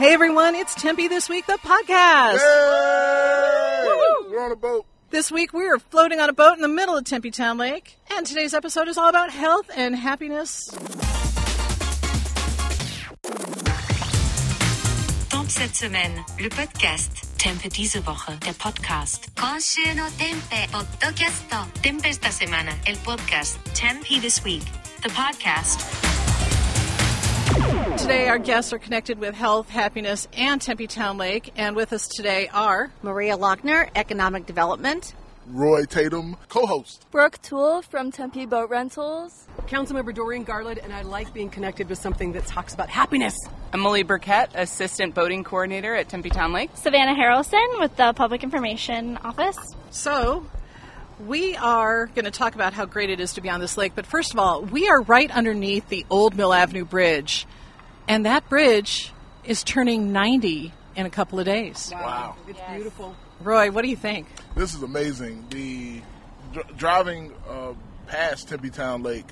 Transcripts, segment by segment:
Hey everyone, it's Tempe This Week, the podcast. Hey! We're on a boat. This week we are floating on a boat in the middle of Tempe Town Lake, and today's episode is all about health and happiness. Tempe cette semaine, le podcast. Tempe diese Woche, der Podcast. Konshino Tempe, podcast. Tempe esta semana, el podcast. Tempe This Week, the podcast. Today our guests are connected with health, happiness, and Tempe Town Lake, and with us today are Maria Laughner, Economic Development. Roy Tatem, co-host. Brooke Toole from Tempe Boat Rentals. Councilmember Doreen Garlid, and I like being connected with something that talks about happiness. Emily Burkett, Assistant Boating Coordinator at Tempe Town Lake. Savannah Harrelson with the Public Information Office. So, we are going to talk about how great it is to be on this lake, but first of all, we are right underneath the Old Mill Avenue Bridge, and that bridge is turning 90 in a couple of days. Wow. It's beautiful. Roy, what do you think? This is amazing. The dr- driving uh, past Tempe Town Lake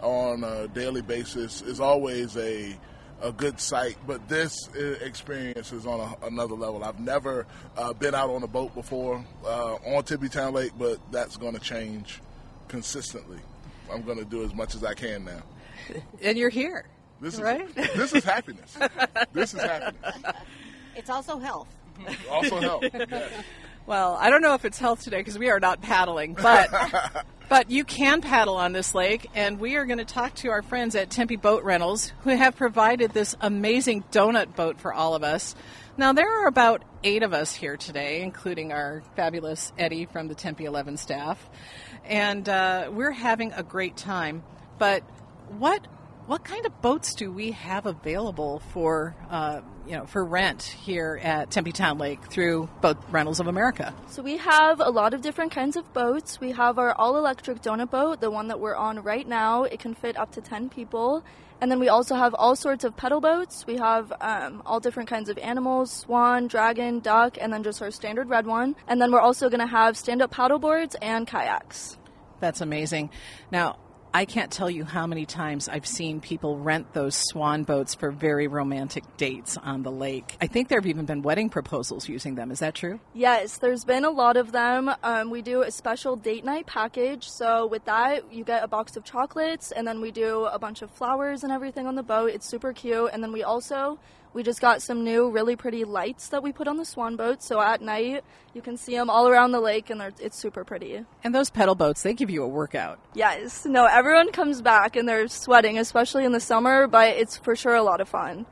on a daily basis is always a a good sight, but this experience is on a, another level. I've never uh, been out on a boat before uh, on Tempe Town Lake, but that's going to change consistently. I'm going to do as much as I can now. And you're here. This is Right? this is happiness. this is happiness. It's also health. Also health. Yes. Well, I don't know if it's health today because we are not paddling, but but you can paddle on this lake, and we are going to talk to our friends at Tempe Boat Rentals who have provided this amazing donut boat for all of us. Now there are about eight of us here today, including our fabulous Eddie from the Tempe 11 staff, and uh, we're having a great time. But what what kind of boats do we have available for uh, you know for rent here at Tempe Town Lake through Boat Rentals of America? So we have a lot of different kinds of boats. We have our all-electric donut boat, the one that we're on right now. It can fit up to 10 people. And then we also have all sorts of pedal boats. We have um, all different kinds of animals, swan, dragon, duck, and then just our standard red one. And then we're also going to have stand-up paddle boards and kayaks. That's amazing. Now, I can't tell you how many times I've seen people rent those swan boats for very romantic dates on the lake. I think there have even been wedding proposals using them. Is that true? Yes, there's been a lot of them. Um, we do a special date night package. So with that, you get a box of chocolates, and then we do a bunch of flowers and everything on the boat. It's super cute. And then we also we just got some new really pretty lights that we put on the swan boat. So at night, you can see them all around the lake, and they're, it's super pretty. And those pedal boats, they give you a workout. Yes, no, everyone comes back and they're sweating, especially in the summer. But it's for sure a lot of fun.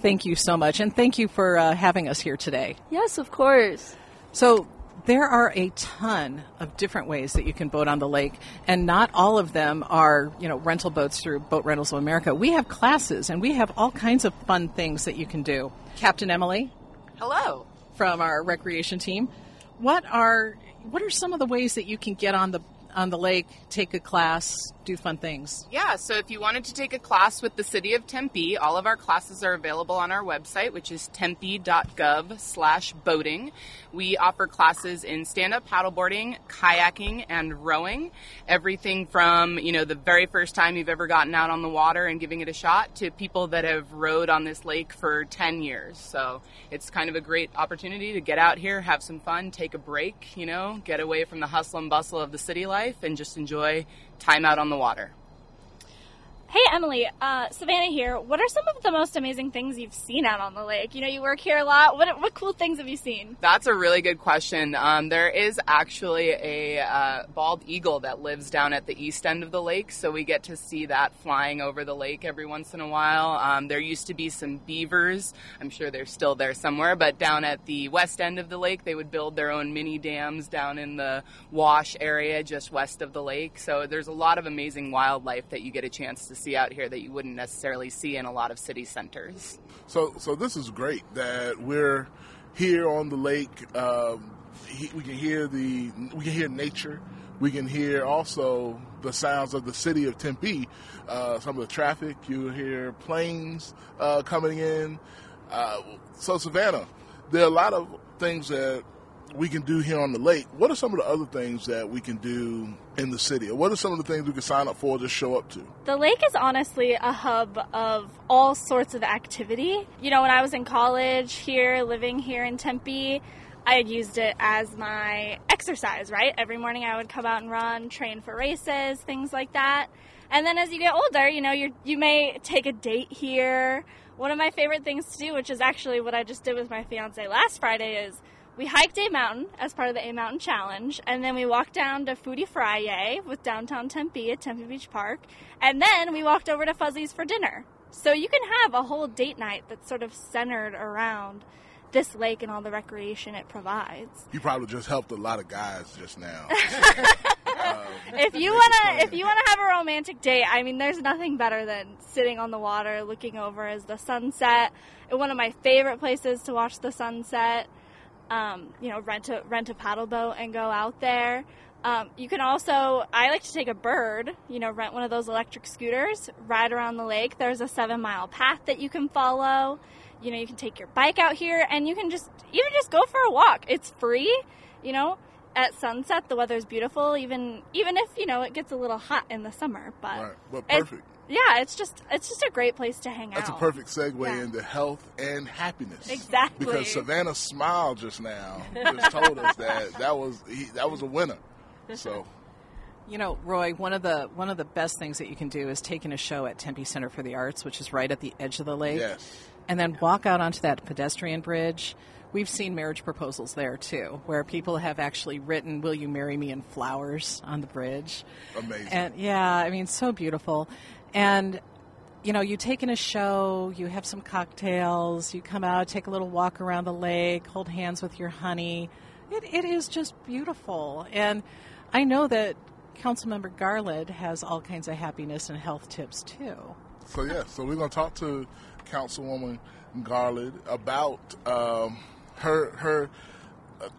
Thank you so much. And thank you for uh, having us here today. Yes, of course. So, there are a ton of different ways that you can boat on the lake, and not all of them are, you know, rental boats through Boat Rentals of America. We have classes, and we have all kinds of fun things that you can do. Captain Emily Hello. from our recreation team, what are what are some of the ways that you can get on the on the lake, take a class, do fun things? Yeah, so if you wanted to take a class with the City of Tempe, all of our classes are available on our website, which is tempe.gov slash boating. We offer classes in stand-up paddleboarding, kayaking, and rowing. Everything from, you know, the very first time you've ever gotten out on the water and giving it a shot to people that have rowed on this lake for 10 years. So it's kind of a great opportunity to get out here, have some fun, take a break, you know, get away from the hustle and bustle of the city life and just enjoy time out on the water. Hey, Emily, uh, Savannah here. What are some of the most amazing things you've seen out on the lake? You know, you work here a lot. What, what cool things have you seen? That's a really good question. Um, there is actually a uh, bald eagle that lives down at the east end of the lake, so we get to see that flying over the lake every once in a while. Um, there used to be some beavers. I'm sure they're still there somewhere, but down at the west end of the lake, they would build their own mini dams down in the wash area just west of the lake. So there's a lot of amazing wildlife that you get a chance to see out here that you wouldn't necessarily see in a lot of city centers. So, so this is great that we're here on the lake. Um, he, we can hear the we can hear nature. We can hear also the sounds of the city of Tempe. Uh, some of the traffic. You hear planes uh, coming in. Uh, so Savannah, there are a lot of things that we can do here on the lake, what are some of the other things that we can do in the city? What are some of the things we can sign up for or just show up to? The lake is honestly a hub of all sorts of activity. You know, when I was in college here, living here in Tempe, I had used it as my exercise, right? Every morning I would come out and run, train for races, things like that. And then as you get older, you know, you you may take a date here. One of my favorite things to do, which is actually what I just did with my fiance last Friday, is we hiked A Mountain as part of the A Mountain Challenge, and then we walked down to Foodie Friday with downtown Tempe at Tempe Beach Park, and then we walked over to Fuzzy's for dinner. So you can have a whole date night that's sort of centered around this lake and all the recreation it provides. You probably just helped a lot of guys just now. Um, if you wanna if you wanna have a romantic date, I mean there's nothing better than sitting on the water looking over as the sunset. One of my favorite places to watch the sunset. Um, you know, rent a rent a paddle boat and go out there. Um, you can also I like to take a bird, you know, rent one of those electric scooters, ride around the lake. There's a seven mile path that you can follow. You know, you can take your bike out here and you can just even just go for a walk. It's free, you know at sunset the weather's beautiful even even if you know it gets a little hot in the summer but Right, but perfect. Yeah it's just it's just a great place to hang out. That's a perfect segue Yeah. into health and happiness. Exactly. Because Savannah smiled just now, just told us that that was he, that was a winner. So You know, Roy, one of the one of the best things that you can do is take in a show at Tempe Center for the Arts, which is right at the edge of the lake, yes, and then walk out onto that pedestrian bridge. We've seen marriage proposals there too, where people have actually written "Will you marry me?" in flowers on the bridge. amazing. And yeah, I mean, so beautiful. And you know, you take in a show, you have some cocktails, you come out, take a little walk around the lake, hold hands with your honey. It, it is just beautiful. And I know that Councilmember Garlid has all kinds of happiness and health tips too. So yeah, so we're gonna talk to Councilwoman Garlid about um, her her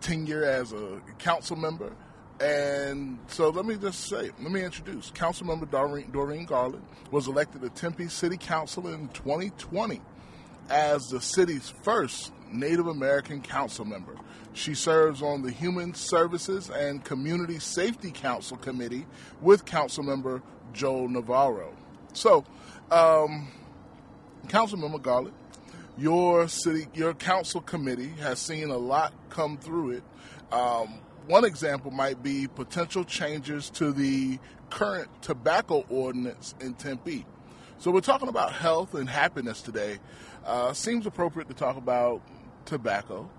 tenure as a council member. And so let me just say, let me introduce Councilmember Doreen, Doreen Garlid was elected to Tempe City Council in 2020 as the city's first Native American council member. She serves on the Human Services and Community Safety Council Committee with Councilmember Joel Navarro. So, um, Councilmember Garlid, your city, your council committee has seen a lot come through it. Um, one example might be potential changes to the current tobacco ordinance in Tempe. So we're talking about health and happiness today. Uh, seems appropriate to talk about tobacco.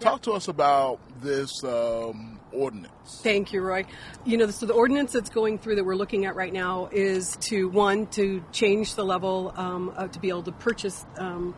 Talk to us about this um, ordinance. Thank you, Roy. You know, so the ordinance that's going through that we're looking at right now is to one to change the level um, uh, to be able to purchase um,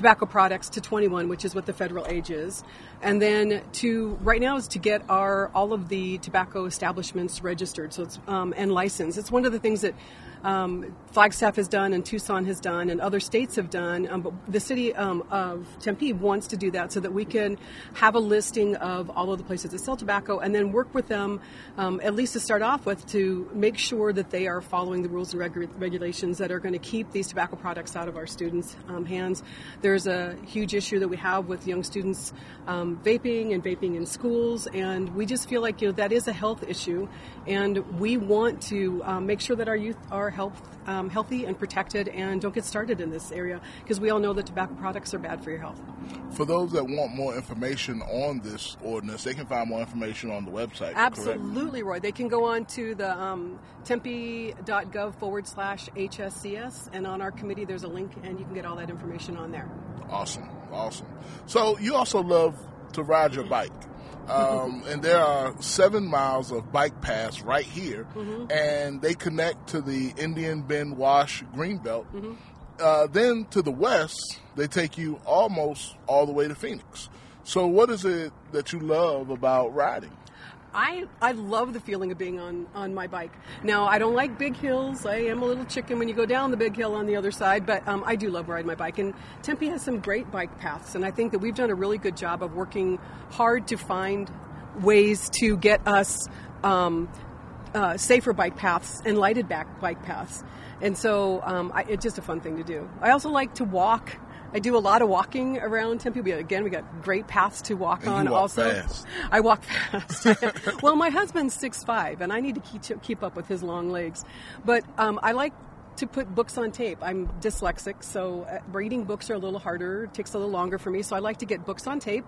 tobacco products to 21, which is what the federal age is, and then to right now is to get our all of the tobacco establishments registered, so it's um, and licensed. It's one of the things that. Um, Flagstaff has done and Tucson has done and other states have done, um, but the city um, of Tempe wants to do that so that we can have a listing of all of the places that sell tobacco and then work with them, um, at least to start off with, to make sure that they are following the rules and regu- regulations that are going to keep these tobacco products out of our students' um, hands. There's a huge issue that we have with young students um, vaping and vaping in schools, and we just feel like you know that is a health issue, and we want to make sure that our youth are health, um, healthy and protected and don't get started in this area because we all know that tobacco products are bad for your health. For those that want more information on this ordinance, they can find more information on the website. correct? Absolutely, Roy. They can go on to the um, tempe.gov forward slash HSCS, and on our committee there's a link, and you can get all that information on there. Awesome, awesome. So you also love to ride your bike. Um, and there are seven miles of bike paths right here, and they connect to the Indian Bend Wash Greenbelt. Uh, then to the west, they take you almost all the way to Phoenix. So, what is it that you love about riding? I, I love the feeling of being on, on my bike. Now, I don't like big hills. I am a little chicken when you go down the big hill on the other side, but um, I do love riding my bike. And Tempe has some great bike paths, and I think that we've done a really good job of working hard to find ways to get us um, uh, safer bike paths and lighted back bike paths. And so um, I, it's just a fun thing to do. I also like to walk I do a lot of walking around Tempe. We, again, we got great paths to walk And on. you walk also, fast. I walk fast. well, my husband's six five, and I need to keep keep up with his long legs. But um, I like to put books on tape. I'm dyslexic, so uh, reading books are a little harder. It takes a little longer for me. So I like to get books on tape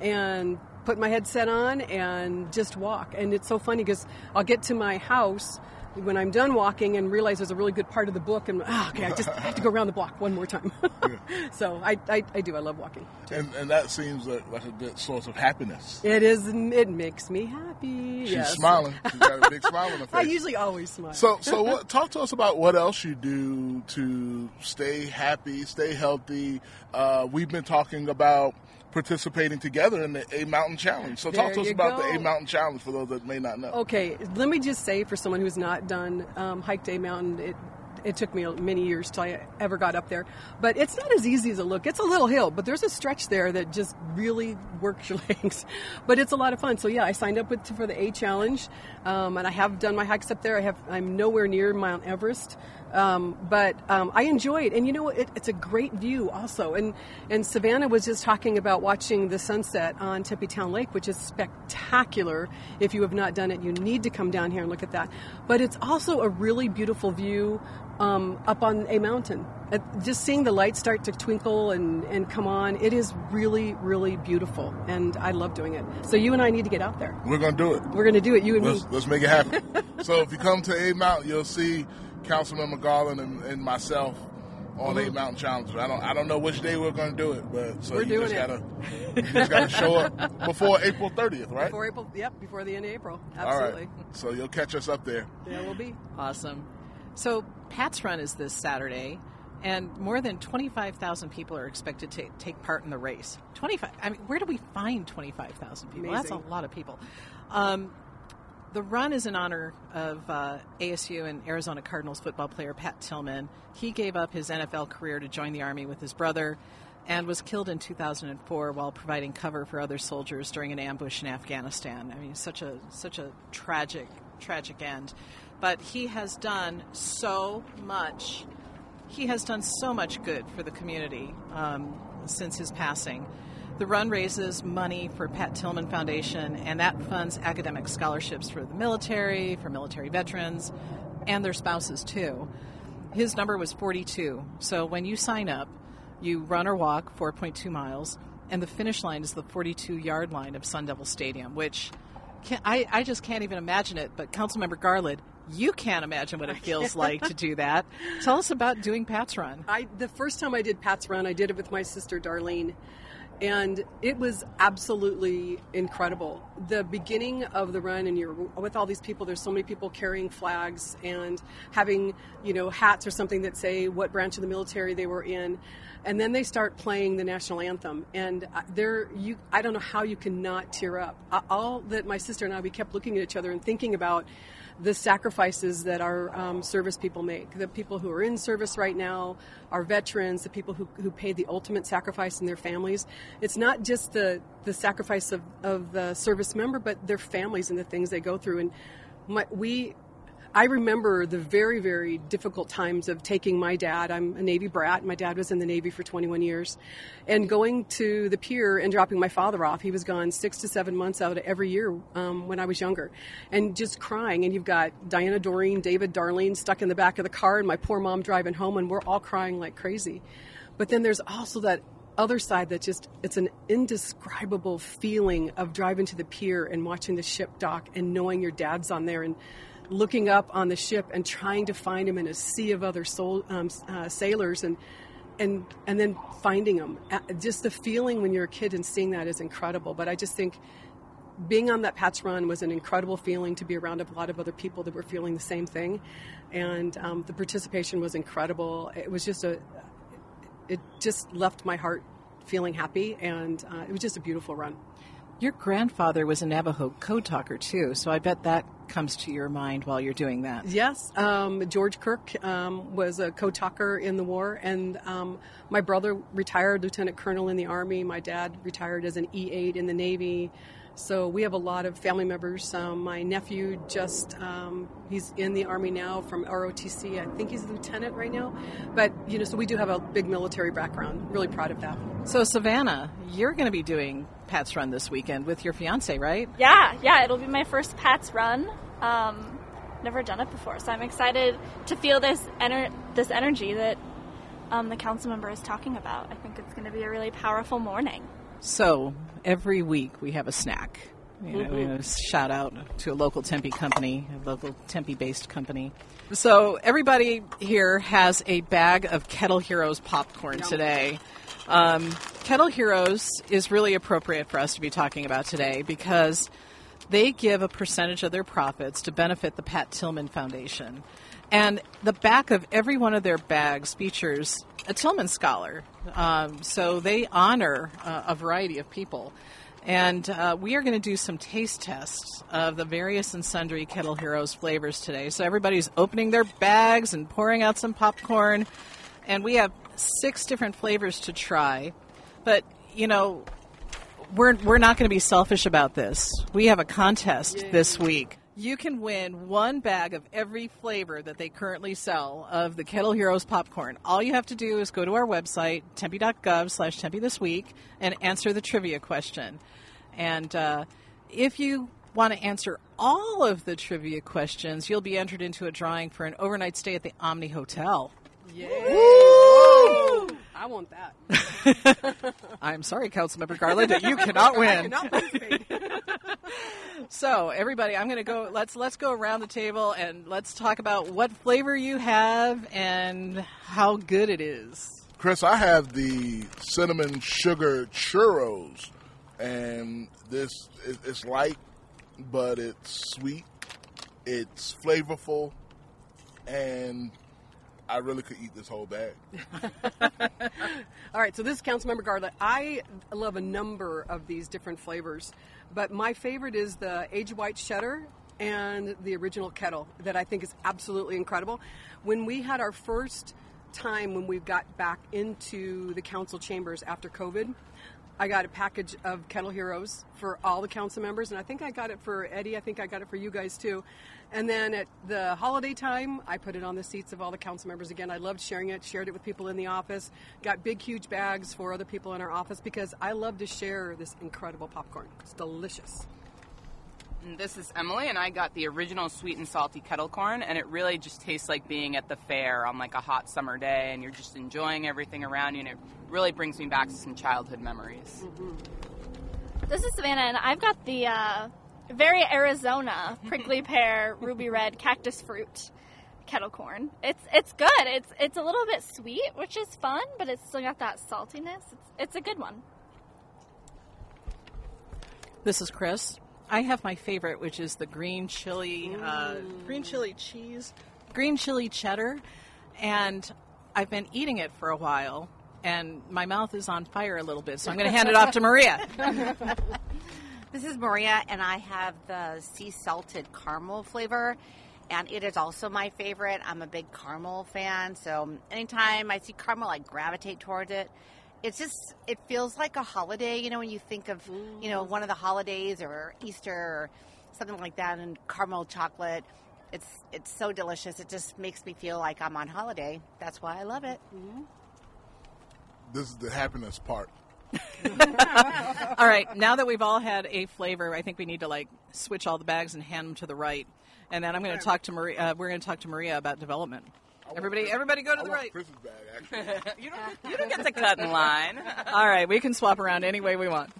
and put my headset on and just walk. And it's so funny because I'll get to my house when I'm done walking and realize there's a really good part of the book, and ah, okay, I just I have to go around the block one more time. so I, I, I do. I love walking. And, and that seems like, like a good source of happiness. It is. It makes me happy. She's yes. smiling. She's got a big smile on her face. I usually always smile. So, so what, talk to us about what else you do to stay happy, stay healthy. Uh, we've been talking about participating together in the A Mountain Challenge. So, talk There to us about go. the A Mountain Challenge for those that may not know. Okay, let me just say for someone who's not done um, Hike Day Mountain, it it took me many years till I ever got up there. But it's not as easy as it look. It's a little hill, but there's a stretch there that just really works your legs. But it's a lot of fun. So yeah, I signed up with for the A Challenge, um, and I have done my hikes up there. I have I'm nowhere near Mount Everest. Um, but um, I enjoy it, and you know it, it's a great view also. And and Savannah was just talking about watching the sunset on Tempe Town Lake, which is spectacular. If you have not done it, you need to come down here and look at that. But it's also a really beautiful view um, up on a mountain. Uh, just seeing the lights start to twinkle and, and come on, it is really, really beautiful. And I love doing it. So you and I need to get out there. We're going to do it. We're going to do it, you and Let's, me. let's make it happen. so, if you come to A Mountain, you'll see Councilman McGarland and, and myself on A Mountain Challenge. I don't, I don't know which day we're going to do it, but so We're you doing just it. gotta, you just gotta show up before April 30th, right? Before April, yep, before the end of April. Absolutely. right. So you'll catch us up there. Yeah, we'll be. Awesome. So Pat's Run is this Saturday, and more than 25,000 people are expected to take part in the race. 25. I mean, where do we find 25,000 people? That's a lot of people. Um, the run is in honor of uh, ASU and Arizona Cardinals football player Pat Tillman. He gave up his NFL career to join the Army with his brother and was killed in 2004 while providing cover for other soldiers during an ambush in Afghanistan. I mean, such a such a tragic tragic end. But he has done so much. He has done so much good for the community um, since his passing. The run raises money for Pat Tillman Foundation, and that funds academic scholarships for the military, for military veterans, and their spouses too. His number was 42. So when you sign up, you run or walk 4.2 miles, and the finish line is the 42 yard line of Sun Devil Stadium, which I, I just can't even imagine it. But Councilmember Garlid, you can't imagine what it feels like to do that. Tell us about doing Pat's Run. I the first time I did Pat's Run, I did it with my sister Darlene, and it was absolutely incredible. The beginning of the run, and you're with all these people. There's so many people carrying flags and having you know hats or something that say what branch of the military they were in, and then they start playing the national anthem, and uh, there you I don't know how you cannot tear up. All that my sister and I we kept looking at each other and thinking about the sacrifices that our um, service people make, the people who are in service right now, our veterans, the people who, who paid the ultimate sacrifice in their families. It's not just the, the sacrifice of, of the service member, but their families and the things they go through. And my, we, I remember the very, very difficult times of taking my dad. I'm a Navy brat. My dad was in the Navy for 21 years. And going to the pier and dropping my father off. He was gone six to seven months out every year um, when I was younger. And just crying. And you've got Diana Doreen, David, Darlene stuck in the back of the car, and my poor mom driving home, and we're all crying like crazy. But then there's also that other side that just it's an indescribable feeling of driving to the pier and watching the ship dock and knowing your dad's on there and looking up on the ship and trying to find him in a sea of other soul, um, uh, sailors and and and then finding him. Just the feeling when you're a kid and seeing that is incredible but i just think being on that Pat's Run was an incredible feeling to be around a lot of other people that were feeling the same thing. And um, the participation was incredible. It was just a it just left my heart feeling happy and uh, it was just a beautiful run. Your grandfather was a Navajo code talker too, so I bet that comes to your mind while you're doing that. Yes, um, George Kirk um, was a code talker in the war, and um, my brother retired lieutenant colonel in the army. My dad retired as an E8 in the Navy. So we have a lot of family members. Um, my nephew just, um, he's in the Army now from ROTC. I think he's a lieutenant right now. But, you know, so we do have a big military background. Really proud of that. So, Savannah, you're going to be doing Pat's Run this weekend with your fiance, right? Yeah, yeah, it'll be my first Pat's Run. Um, never done it before, so I'm excited to feel this ener- this energy that um, the council member is talking about. I think it's going to be a really powerful morning. So, every week we have a snack. You know, you know, shout out to a local Tempe company, a local Tempe based company. So, everybody here has a bag of Kettle Heroes popcorn today. Um, Kettle Heroes is really appropriate for us to be talking about today because they give a percentage of their profits to benefit the Pat Tillman Foundation. And the back of every one of their bags features a Tillman Scholar. Um, so they honor uh, a variety of people. And uh, we are going to do some taste tests of the various and sundry Kettle Heroes flavors today. So everybody's opening their bags and pouring out some popcorn. And we have six different flavors to try. But, you know, we're, we're not going to be selfish about this. We have a contest this week. You can win one bag of every flavor that they currently sell of the Kettle Heroes popcorn. All you have to do is go to our website, tempe.gov slash tempe this week, and answer the trivia question. And uh, if you want to answer all of the trivia questions, you'll be entered into a drawing for an overnight stay at the Omni Hotel. I want that. I'm sorry, Councilmember Garlid, that you cannot win. Not participate. So, everybody, I'm going to go. Let's let's go around the table and let's talk about what flavor you have and how good it is. Kris, I have the cinnamon sugar churros, and this it- it's light, but it's sweet. It's flavorful, and I really could eat this whole bag. All right, so this is Councilmember Garlid. I love a number of these different flavors, but my favorite is the aged white cheddar and the original kettle that I think is absolutely incredible. When we had our first time when we got back into the council chambers after COVID, I got a package of Kettle Heroes for all the council members, and I think I got it for Eddie. I think I got it for you guys too. And then at the holiday time, I put it on the seats of all the council members again. I loved sharing it, shared it with people in the office, got big, huge bags for other people in our office because I love to share this incredible popcorn. It's delicious. And This is Emily, and I got the original sweet and salty kettle corn, and it really just tastes like being at the fair on like a hot summer day, and you're just enjoying everything around you, and it really brings me back to some childhood memories. This is Savannah, and I've got the uh, very Arizona prickly pear ruby red cactus fruit kettle corn. It's it's good. It's it's a little bit sweet, which is fun, but it's still got that saltiness. It's it's a good one. This is Kris. I have my favorite, which is the green chili, uh, green chili cheese, green chili cheddar, and I've been eating it for a while, and my mouth is on fire a little bit. So I'm going to hand it off to Maria. This is Maria, and I have the sea salted caramel flavor, and it is also my favorite. I'm a big caramel fan, so anytime I see caramel, I gravitate towards it. It's just, it feels like a holiday, you know, when you think of, you know, one of the holidays or Easter or something like that, and caramel chocolate. It's it's so delicious. It just makes me feel like I'm on holiday. That's why I love it. This is the happiness part. all right, now that we've all had a flavor, I think we need to like switch all the bags and hand them to the right, and then I'm going to talk to Maria. Uh, we're going to talk to Maria about development. Everybody, everybody, go to I the want right. Kris's bag, actually. You don't, you don't get to cut in line. All right, we can swap around any way we want.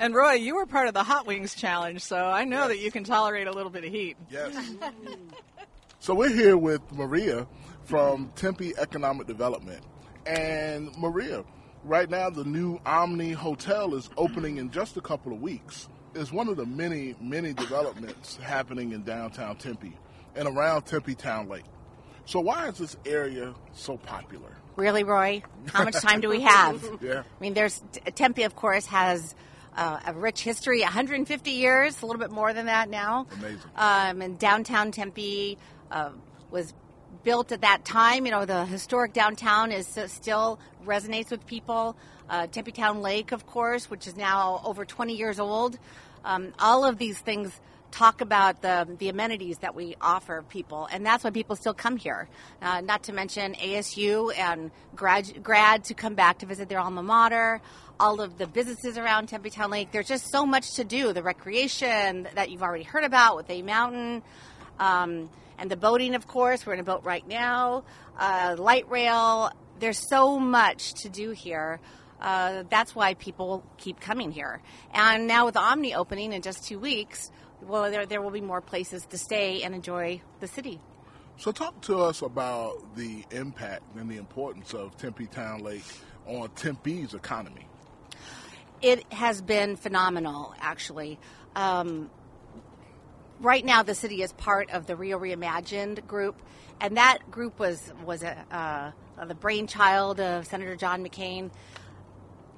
and Roy, you were part of the Hot Wings challenge, so I know that you can tolerate a little bit of heat. Yes. so we're here with Maria from Tempe Economic Development. And Maria, right now the new Omni Hotel is opening in just a couple of weeks. It's one of the many, many developments happening in downtown Tempe and around Tempe Town Lake. So why is this area so popular? Really, Roy? How much time do we have? Yeah. I mean, there's Tempe, of course, has uh, a rich history 150 years, a little bit more than that now. Amazing. Um, and downtown Tempe uh, was built at that time. You know, the historic downtown is uh, still resonates with people. uh, Tempe Town Lake, of course, which is now over 20 years old. Um, all of these things talk about the, the amenities that we offer people, and that's why people still come here. Uh, not to mention ASU and grad, grad to come back to visit their alma mater, all of the businesses around Tempe Town Lake. There's just so much to do. The recreation that you've already heard about with A Mountain. Um, and the boating, of course, we're in a boat right now. Uh, light rail. There's so much to do here. Uh, that's why people keep coming here. And now with Omni opening in just two weeks, well, there, there will be more places to stay and enjoy the city. So, talk to us about the impact and the importance of Tempe Town Lake on Tempe's economy. It has been phenomenal, actually. Um, right now, the city is part of the Rio Reimagined group, and that group was was a, uh, the brainchild of Senator John McCain.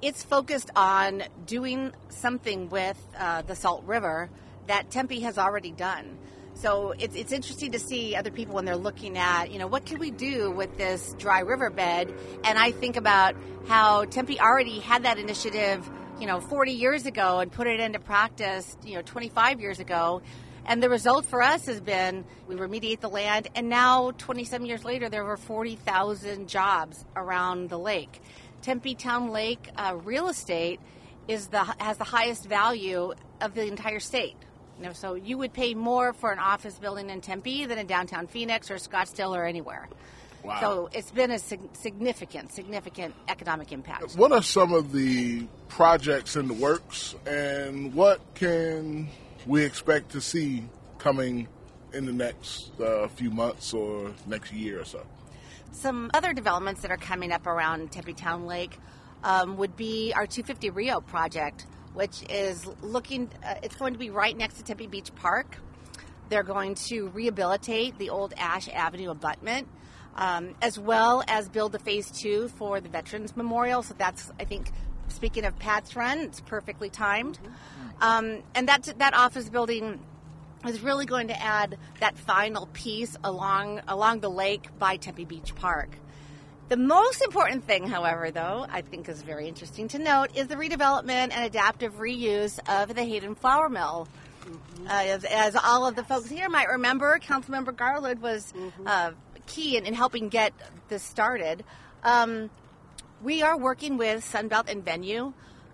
It's focused on doing something with uh, the Salt River that Tempe has already done. So it's, it's interesting to see other people when they're looking at, you know, what can we do with this dry riverbed? And I think about how Tempe already had that initiative, you know, 40 years ago and put it into practice, you know, 25 years ago. And the result for us has been we remediate the land, and now 27 years later, there were 40,000 jobs around the lake. Tempe Town Lake uh, real estate is the has the highest value of the entire state. You know, so you would pay more for an office building in Tempe than in downtown Phoenix or Scottsdale or anywhere. Wow. So it's been a sig- significant, significant economic impact. What are some of the projects in the works, and what can we expect to see coming in the next uh, few months or next year or so? Some other developments that are coming up around Tempe Town Lake um, would be our 250 Rio project, which is looking, uh, it's going to be right next to Tempe Beach Park. They're going to rehabilitate the old Ash Avenue abutment, um, as well as build the phase two for the Veterans Memorial. So that's, I think, speaking of Pat's Run, it's perfectly timed. Um, and that, that office building is really going to add that final piece along along the lake by Tempe Beach Park. The most important thing, however, though, I think is very interesting to note, is the redevelopment and adaptive reuse of the Hayden Flour Mill. Uh, as, as all of the folks here might remember, Councilmember Garlid was uh, key in, in helping get this started. Um, we are working with Sunbelt and Venue,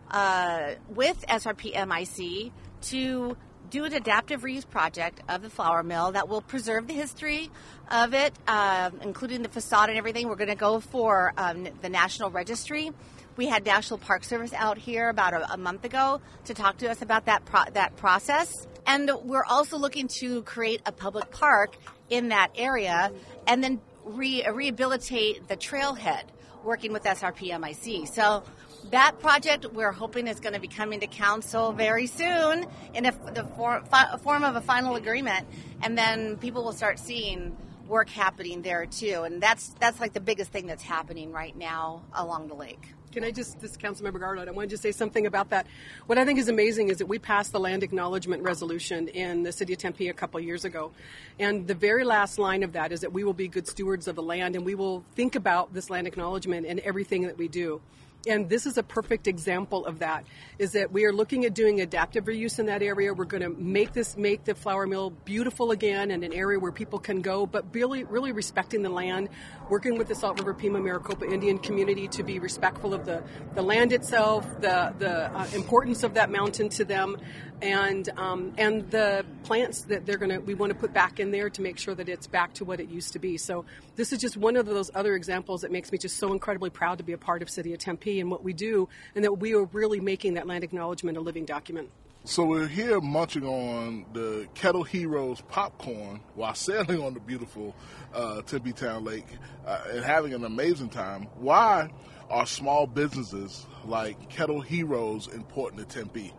uh, with SRP MIC, to do an adaptive reuse project of the flour mill that will preserve the history of it, uh, including the facade and everything. We're going to go for um, the National Registry. We had National Park Service out here about a, a month ago to talk to us about that pro- that process, and we're also looking to create a public park in that area, and then re- rehabilitate the trailhead, working with SRPMIC. So that project we're hoping is going to be coming to council very soon in a, the for, fi, form of a final agreement, and then people will start seeing work happening there too. And that's that's like the biggest thing that's happening right now along the lake. Can I just, this Councilmember Garlid, I want to just say something about that. What I think is amazing is that we passed the land acknowledgement resolution in the city of Tempe a couple years ago. And the very last line of that is that we will be good stewards of the land and we will think about this land acknowledgement in everything that we do and this is a perfect example of that is that we are looking at doing adaptive reuse in that area. We're going to make this make the flour mill beautiful again and an area where people can go but really really respecting the land working with the salt river pima maricopa indian community to be respectful of the, the land itself the, the uh, importance of that mountain to them and um, and the plants that they're going to we want to put back in there to make sure that it's back to what it used to be. So this is just one of those other examples that makes me just so incredibly proud to be a part of city of tempe and what we do and that we are really making that land acknowledgement a living document So we're here munching on the Kettle Heroes popcorn while sailing on the beautiful uh, Tempe Town Lake uh, and having an amazing time. Why are small businesses like Kettle Heroes important to Tempe?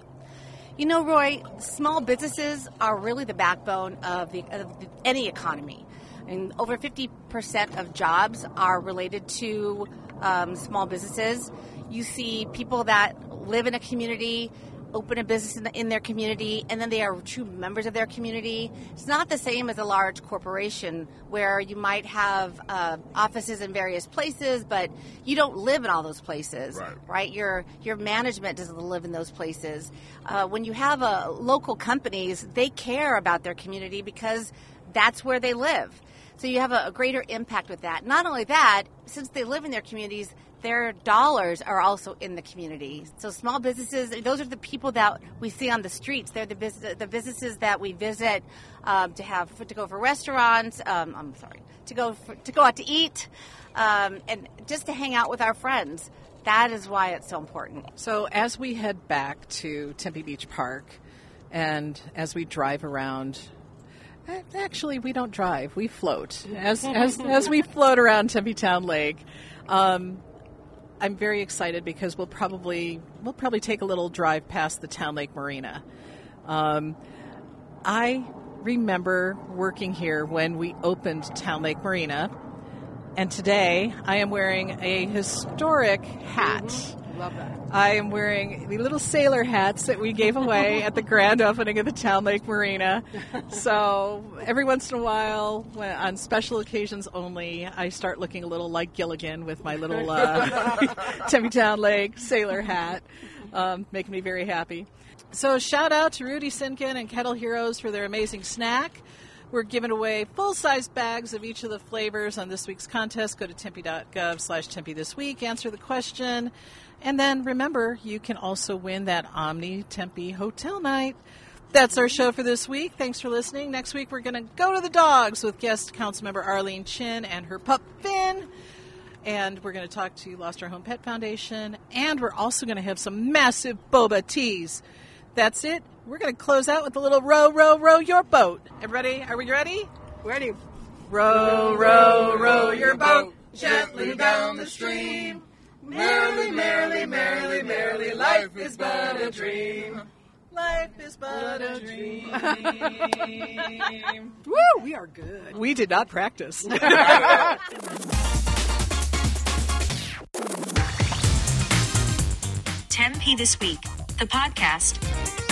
You know, Roy, small businesses are really the backbone of, the, of any economy. And over 50% of jobs are related to um, small businesses. You see people that live in a community open a business in, in their community and then they are true members of their community. It's not the same as a large corporation where you might have uh, offices in various places, but you don't live in all those places, Right. right? Your your management doesn't live in those places. Uh, when you have uh, local companies, they care about their community because that's where they live. So you have a, a greater impact with that. Not only that, since they live in their communities, their dollars are also in the community. So small businesses, those are the people that we see on the streets. They're the, business, the businesses that we visit um, to have to go for restaurants. Um, I'm sorry, to go for, to go out to eat, um, and just to hang out with our friends. That is why it's so important. So as we head back to Tempe Beach Park, and as we drive around, actually we don't drive, we float. As as as we float around Tempe Town Lake, um, I'm very excited because we'll probably we'll probably take a little drive past the Town Lake Marina. Um, I remember working here when we opened Town Lake Marina, and today I am wearing a historic hat. Love that. I am wearing the little sailor hats that we gave away at the grand opening of the Town Lake Marina. So every once in a while, when, on special occasions only, I start looking a little like Gilligan with my little uh, Tempe Town Lake sailor hat, um, making me very happy. So shout out to Rudy Sinkin and Kettle Heroes for their amazing snack. We're giving away full-size bags of each of the flavors on this week's contest. Go to tempe.gov slash tempe this week, answer the question, and then remember, you can also win that Omni Tempe Hotel Night. That's our show for this week. Thanks for listening. Next week, we're going to go to the dogs with guest councilmember Arlene Chin and her pup Finn. And we're going to talk to Lost Our Home Pet Foundation. And we're also going to have some massive boba teas. That's it. We're going to close out with a little row, row, row your boat. Everybody, are we ready? Ready? Row, row, row your boat gently down the stream. Merrily, merrily, merrily, merrily, life is but a dream. Life is but a dream. Woo! We are good. we did not practice. Tempe This Week, the podcast.